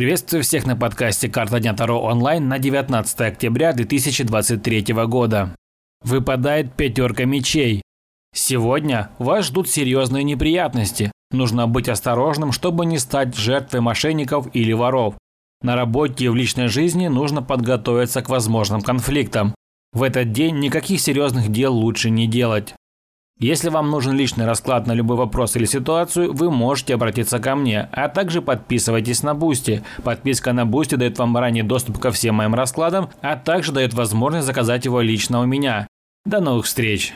Приветствую всех на подкасте «Карта дня Таро online» на 19 октября 2023 года. Выпадает пятерка мечей. Сегодня вас ждут серьезные неприятности. Нужно быть осторожным, чтобы не стать жертвой мошенников или воров. На работе и в личной жизни нужно подготовиться к возможным конфликтам. В этот день никаких серьезных дел лучше не делать. Если вам нужен личный расклад на любой вопрос или ситуацию, вы можете обратиться ко мне, а также подписывайтесь на Бусти. Подписка на Бусти дает вам ранний доступ ко всем моим раскладам, а также дает возможность заказать его лично у меня. До новых встреч!